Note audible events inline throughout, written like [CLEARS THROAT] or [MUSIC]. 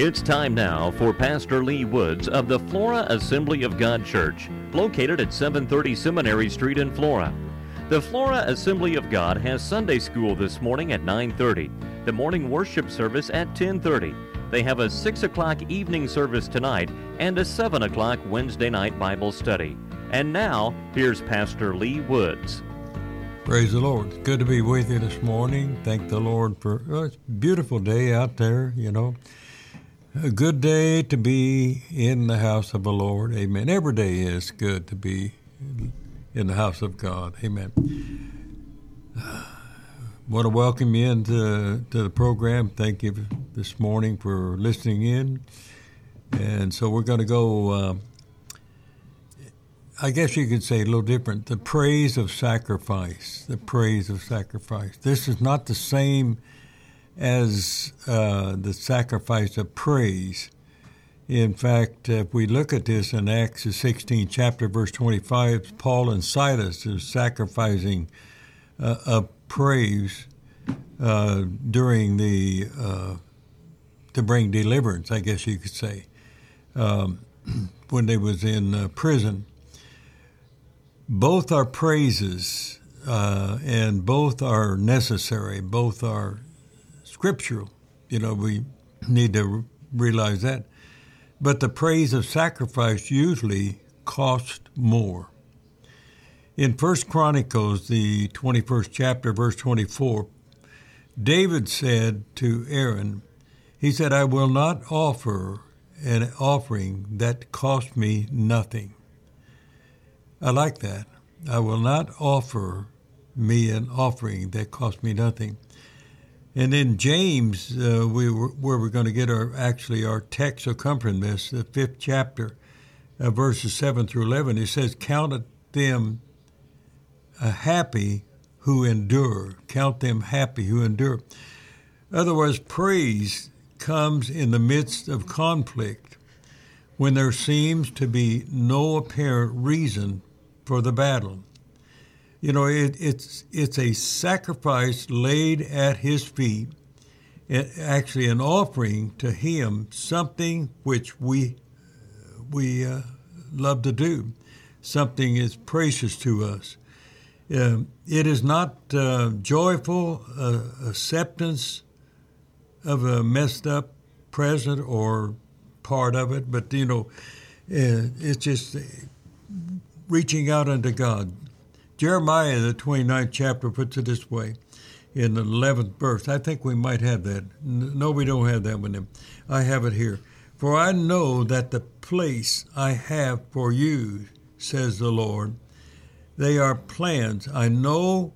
It's time now for Pastor Lee Woods of the Flora Assembly of God Church, located at 730 Seminary Street in Flora. The Flora Assembly of God has Sunday school this morning at 9:30, the morning worship service at 10:30. They have a 6 o'clock evening service tonight and a 7 o'clock Wednesday night Bible study. And now, here's Pastor Lee Woods. Praise the Lord. It's good to be with you this morning. Thank the Lord for oh, it's a beautiful day out there, you know. A good day to be in the house of the Lord. Amen. Every day is good to be in the house of God. Amen. [SIGHS] Want to welcome you into to the program. Thank you this morning for listening in. And so we're going to go uh, I guess you could say a little different. The praise of sacrifice. The praise of sacrifice. This is not the same as uh, the sacrifice of praise. In fact, if we look at this in Acts 16, chapter verse 25, Paul and Silas are sacrificing uh, a praise uh, during the uh, to bring deliverance. I guess you could say um, [CLEARS THROAT] when they was in uh, prison both are praises uh, and both are necessary, both are scriptural. You know, we need to realize that. But the praise of sacrifice usually cost more. In First Chronicles, the 21st chapter, verse 24, David said to Aaron, he said, I will not offer an offering that cost me nothing. I like that. I will not offer me an offering that cost me nothing. And then James, uh, we were, where we're going to get our actually our text accompanying this, the fifth chapter, uh, verses seven through eleven. It says, "Count them uh, happy who endure. Count them happy who endure." In other words, praise comes in the midst of conflict when there seems to be no apparent reason for the battle. You know, it, it's it's a sacrifice laid at His feet, actually an offering to Him, something which we we uh, love to do, something is precious to us. Uh, it is not uh, joyful uh, acceptance of a messed up present or part of it, but you know, uh, it's just reaching out unto God. Jeremiah, the 29th chapter, puts it this way in the 11th verse. I think we might have that. No, we don't have that one. I have it here. For I know that the place I have for you, says the Lord, they are plans. I know,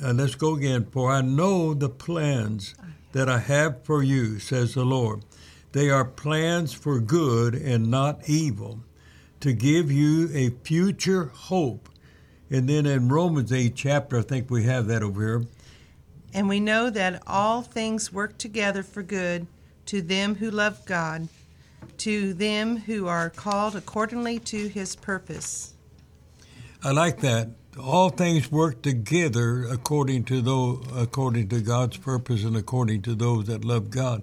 and let's go again. For I know the plans that I have for you, says the Lord. They are plans for good and not evil, to give you a future hope. And then in Romans 8 chapter, I think we have that over here. And we know that all things work together for good to them who love God, to them who are called accordingly to his purpose. I like that. All things work together according to those, according to God's purpose and according to those that love God.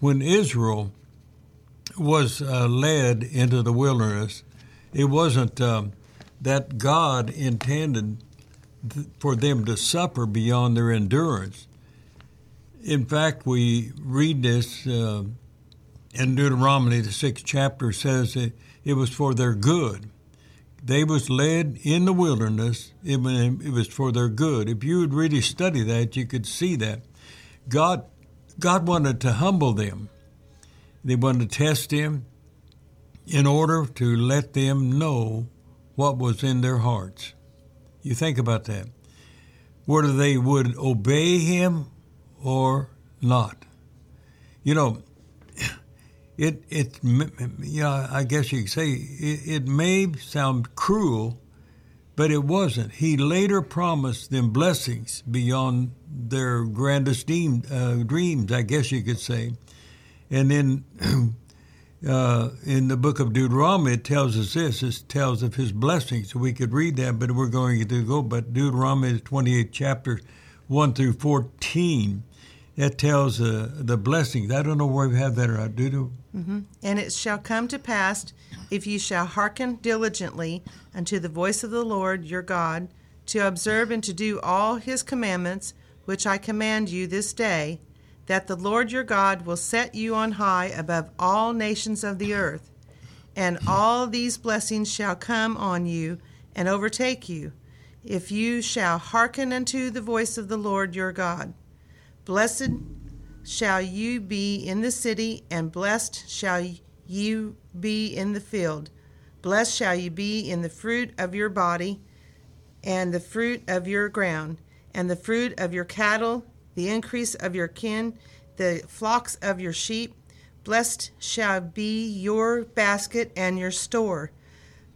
When Israel was uh, led into the wilderness, it wasn't um, that God intended th- for them to suffer beyond their endurance. In fact, we read this uh, in Deuteronomy, the sixth chapter says that it was for their good. They was led in the wilderness. It, it was for their good. If you would really study that, you could see that God, God wanted to humble them. They wanted to test them in order to let them know what was in their hearts. You think about that. Whether they would obey him or not. You know, [SIGHS] it it yeah, I guess you could say it, it may sound cruel, but it wasn't. He later promised them blessings beyond their grandest dream, uh, dreams, I guess you could say. And then [CLEARS THROAT] uh, in the book of Deuteronomy, it tells us this. It tells of his blessings. We could read that, but we're going to go. But Deuteronomy 28 chapter 1 through 14, that tells uh, the blessings. I don't know where we have that or not. Mm-hmm. And it shall come to pass, if you shall hearken diligently unto the voice of the Lord your God, to observe and to do all his commandments, which I command you this day, that the Lord your God will set you on high above all nations of the earth. And all these blessings shall come on you and overtake you, if you shall hearken unto the voice of the Lord your God. Blessed shall you be in the city, and blessed shall you be in the field. Blessed shall you be in the fruit of your body, and the fruit of your ground, and the fruit of your cattle, the increase of your kin, the flocks of your sheep. Blessed shall be your basket and your store.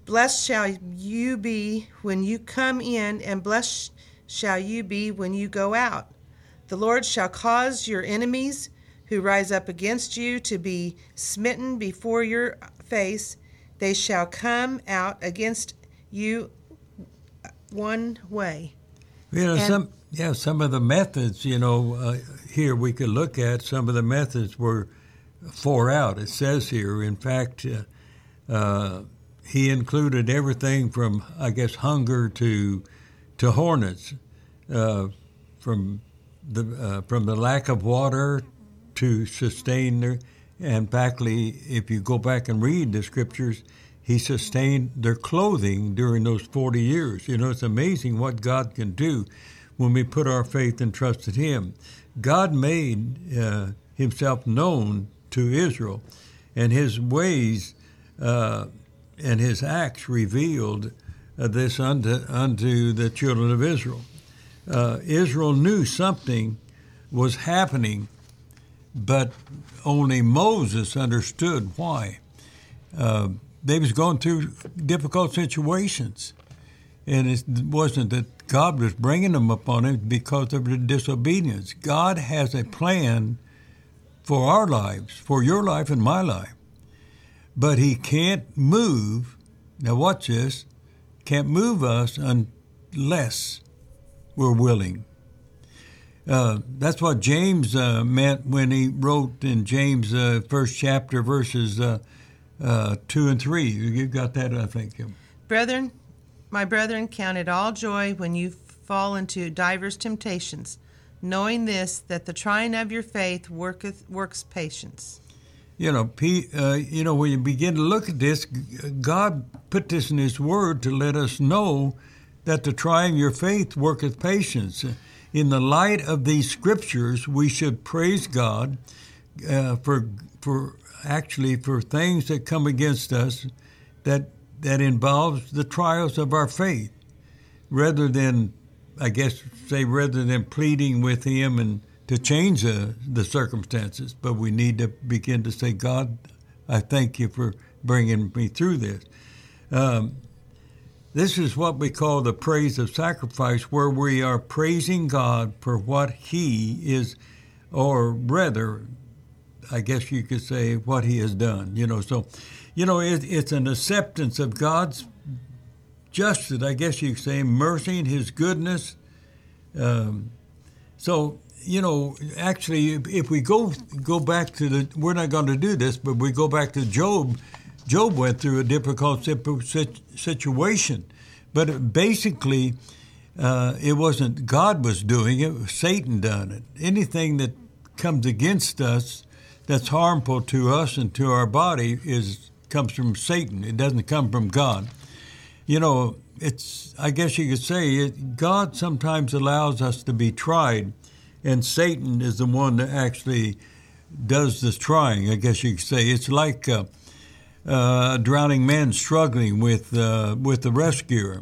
Blessed shall you be when you come in, and blessed shall you be when you go out. The Lord shall cause your enemies who rise up against you to be smitten before your face. They shall come out against you one way. You know, and, some yeah, some of the methods. You know, uh, here we could look at some of the methods were four out. It says here, in fact, uh, uh, he included everything from I guess hunger to to hornets, uh, from the uh, from the lack of water to sustain their. And factly, if you go back and read the scriptures, he sustained their clothing during those 40 years. You know, it's amazing what God can do when we put our faith and trust in Him. God made uh, Himself known to Israel, and His ways uh, and His acts revealed uh, this unto, unto the children of Israel uh, Israel knew something was happening, but only Moses understood why. Uh, they was going through difficult situations, and it wasn't that God was bringing them upon it because of their disobedience. God has a plan for our lives, for your life and my life, but He can't move. Now, watch this. Can't move us unless we're willing. Uh, that's what James uh, meant when he wrote in James uh, first chapter verses uh, uh, two and three. You've got that, I think. Brethren, my brethren, count it all joy when you fall into divers temptations, knowing this that the trying of your faith worketh works patience. You know, uh, you know, when you begin to look at this, God put this in His Word to let us know that the trying of your faith worketh patience. In the light of these scriptures, we should praise God uh, for for actually for things that come against us that that involves the trials of our faith, rather than, I guess, say rather than pleading with Him and to change the, the circumstances, but we need to begin to say, God, I thank you for bringing me through this. Um, this is what we call the praise of sacrifice, where we are praising God for what He is, or rather, I guess you could say, what He has done. You know, so, you know, it, it's an acceptance of God's justice, I guess you could say, mercy and His goodness. Um, so, you know, actually, if we go go back to the, we're not going to do this, but we go back to Job Job went through a difficult situation, but basically, uh, it wasn't God was doing it; was Satan done it. Anything that comes against us that's harmful to us and to our body is comes from Satan. It doesn't come from God. You know, it's I guess you could say it, God sometimes allows us to be tried, and Satan is the one that actually does this trying. I guess you could say it's like. Uh, uh, a drowning man struggling with uh, with the rescuer.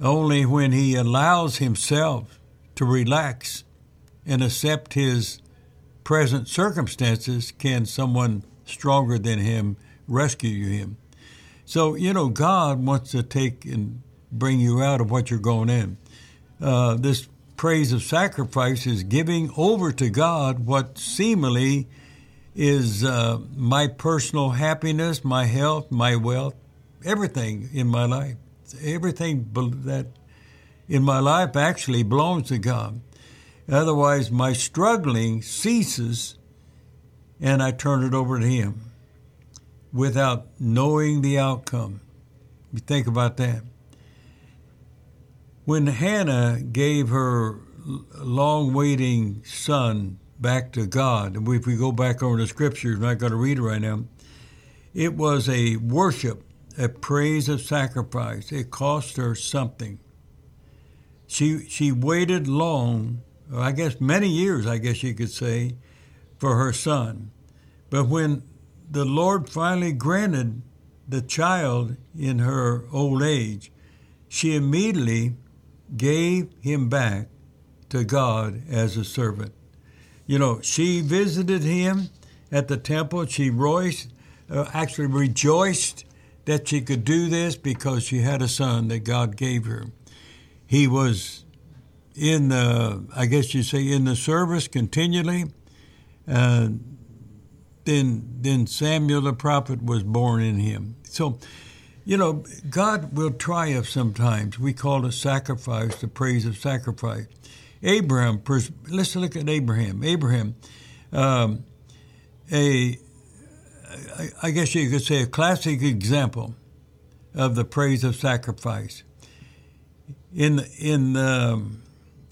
Only when he allows himself to relax and accept his present circumstances can someone stronger than him rescue him. So you know, God wants to take and bring you out of what you're going in. Uh, this praise of sacrifice is giving over to God what seemingly is uh, my personal happiness, my health, my wealth, everything in my life. Everything that in my life actually belongs to God. Otherwise, my struggling ceases and I turn it over to Him without knowing the outcome. You think about that. When Hannah gave her long waiting son back to God, and if we go back over the scriptures, I'm not going to read it right now, it was a worship, a praise of sacrifice. It cost her something. She, she waited long, I guess many years, I guess you could say, for her son. But when the Lord finally granted the child in her old age, she immediately gave him back to God as a servant. You know, she visited him at the temple. She rejoiced, uh, actually rejoiced that she could do this because she had a son that God gave her. He was in the, I guess you say, in the service continually. Uh, then, then Samuel the prophet was born in him. So, you know, God will triumph sometimes. We call it sacrifice, the praise of sacrifice. Abraham, let's look at Abraham. Abraham, um, a, I guess you could say a classic example of the praise of sacrifice. In in the, um,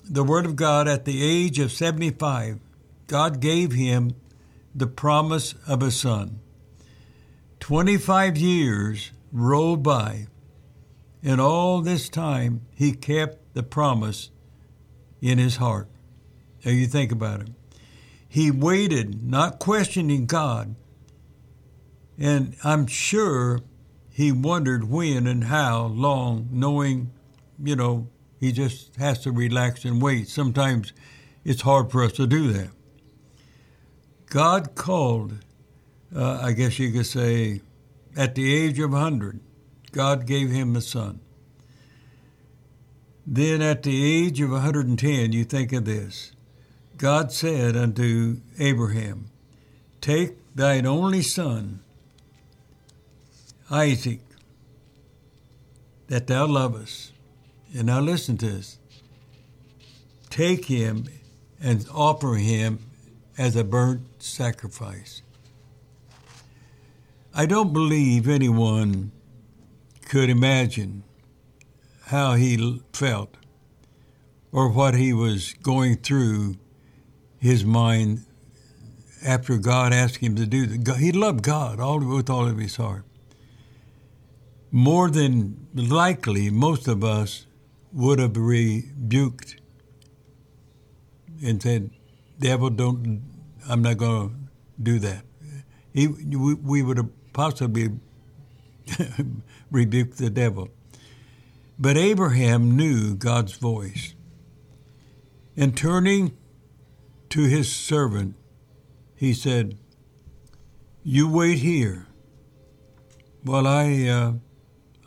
the Word of God, at the age of seventy five, God gave him the promise of a son. Twenty five years rolled by, and all this time he kept the promise in his heart. Now you think about it. He waited, not questioning God. And I'm sure he wondered when and how long, knowing, you know, he just has to relax and wait. Sometimes it's hard for us to do that. God called, uh, I guess you could say, at the age of 100, God gave him a son. Then at the age of 110, you think of this God said unto Abraham, Take thine only son, Isaac, that thou lovest. And now listen to this. Take him and offer him as a burnt sacrifice. I don't believe anyone could imagine how he felt or what he was going through his mind after God asked him to do that. He loved God all with all of his heart. More than likely, most of us would have rebuked and said, "Devil, don't. I'm not going to do that." He, we, would have possibly [LAUGHS] rebuked the devil. But Abraham knew God's voice. And turning to his servant, he said, You wait here while I, uh,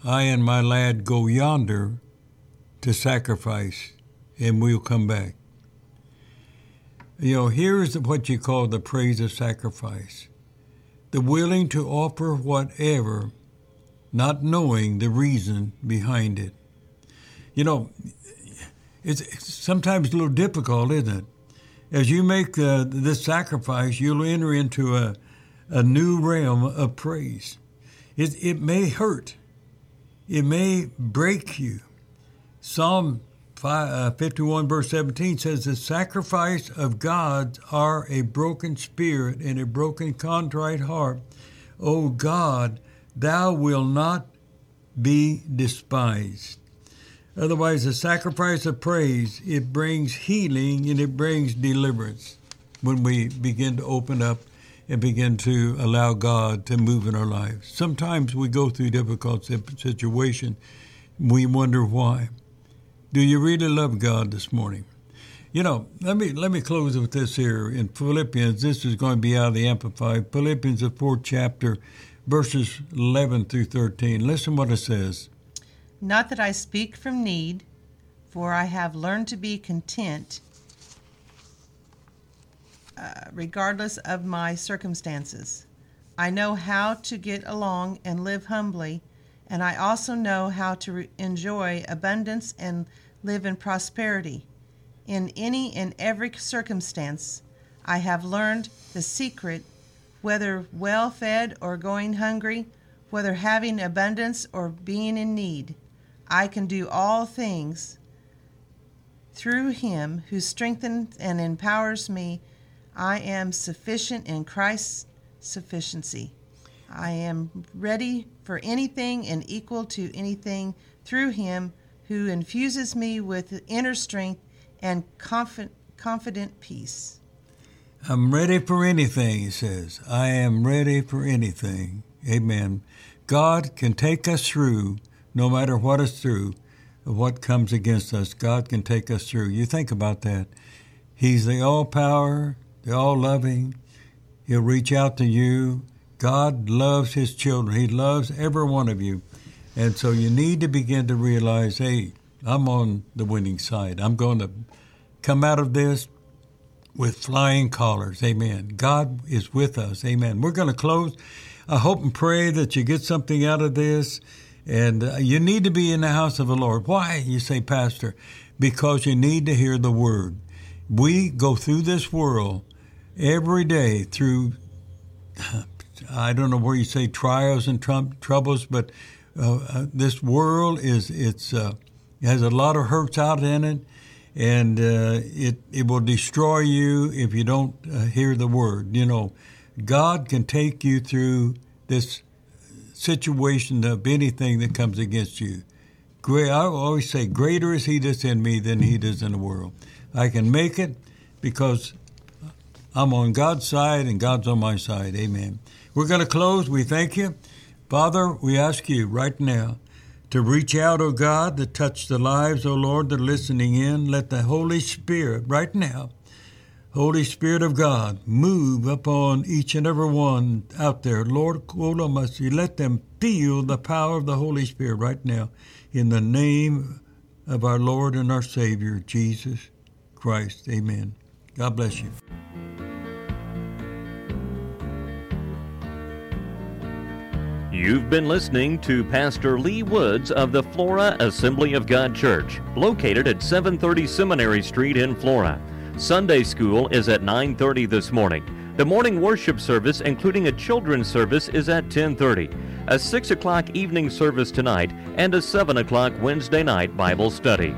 I and my lad go yonder to sacrifice, and we'll come back. You know, here's what you call the praise of sacrifice the willing to offer whatever, not knowing the reason behind it. You know, it's sometimes a little difficult, isn't it? As you make uh, this sacrifice, you'll enter into a, a new realm of praise. It, it may hurt, it may break you. Psalm 5, uh, 51, verse 17 says, The sacrifice of God are a broken spirit and a broken, contrite heart. O God, thou wilt not be despised. Otherwise, the sacrifice of praise, it brings healing and it brings deliverance when we begin to open up and begin to allow God to move in our lives. Sometimes we go through difficult situations. We wonder why. Do you really love God this morning? You know, let me let me close with this here in Philippians. This is going to be out of the Amplified. Philippians, the fourth chapter, verses 11 through 13. Listen what it says. Not that I speak from need, for I have learned to be content uh, regardless of my circumstances. I know how to get along and live humbly, and I also know how to re- enjoy abundance and live in prosperity. In any and every circumstance, I have learned the secret, whether well fed or going hungry, whether having abundance or being in need. I can do all things through him who strengthens and empowers me. I am sufficient in Christ's sufficiency. I am ready for anything and equal to anything through him who infuses me with inner strength and confident, confident peace. I'm ready for anything, he says. I am ready for anything. Amen. God can take us through no matter what is through, what comes against us. God can take us through. You think about that. He's the all power, the all loving. He'll reach out to you. God loves his children. He loves every one of you. And so you need to begin to realize, hey, I'm on the winning side. I'm going to come out of this with flying colors. Amen. God is with us. Amen. We're going to close. I hope and pray that you get something out of this. And uh, you need to be in the house of the Lord. Why? You say, Pastor, because you need to hear the word. We go through this world every day through, [LAUGHS] I don't know where you say trials and tr- troubles, but this world is, it's, uh, has a lot of hurts out in it and uh, it it will destroy you if you don't uh, hear the word. You know, God can take you through this situation of anything that comes against you. I always say, greater is He that's in me than He that's in the world. I can make it because I'm on God's side and God's on my side. Amen. We're going to close. We thank you. Father, we ask you right now to reach out, O oh God, to touch the lives, O oh Lord, that are listening in. Let the Holy Spirit right now, Holy Spirit of God, move upon each and every one out there. Lord, mercy, let them feel the power of the Holy Spirit right now in the name of our Lord and our Savior, Jesus Christ. Amen. God bless you. You've been listening to Pastor Lee Woods of the Flora Assembly of God Church, located at 730 Seminary Street in Flora. Sunday school is at 9:30 this morning. The morning worship service, including a children's service, is at 10:30. A 6 o'clock evening service tonight, and a 7 o'clock Wednesday night Bible study.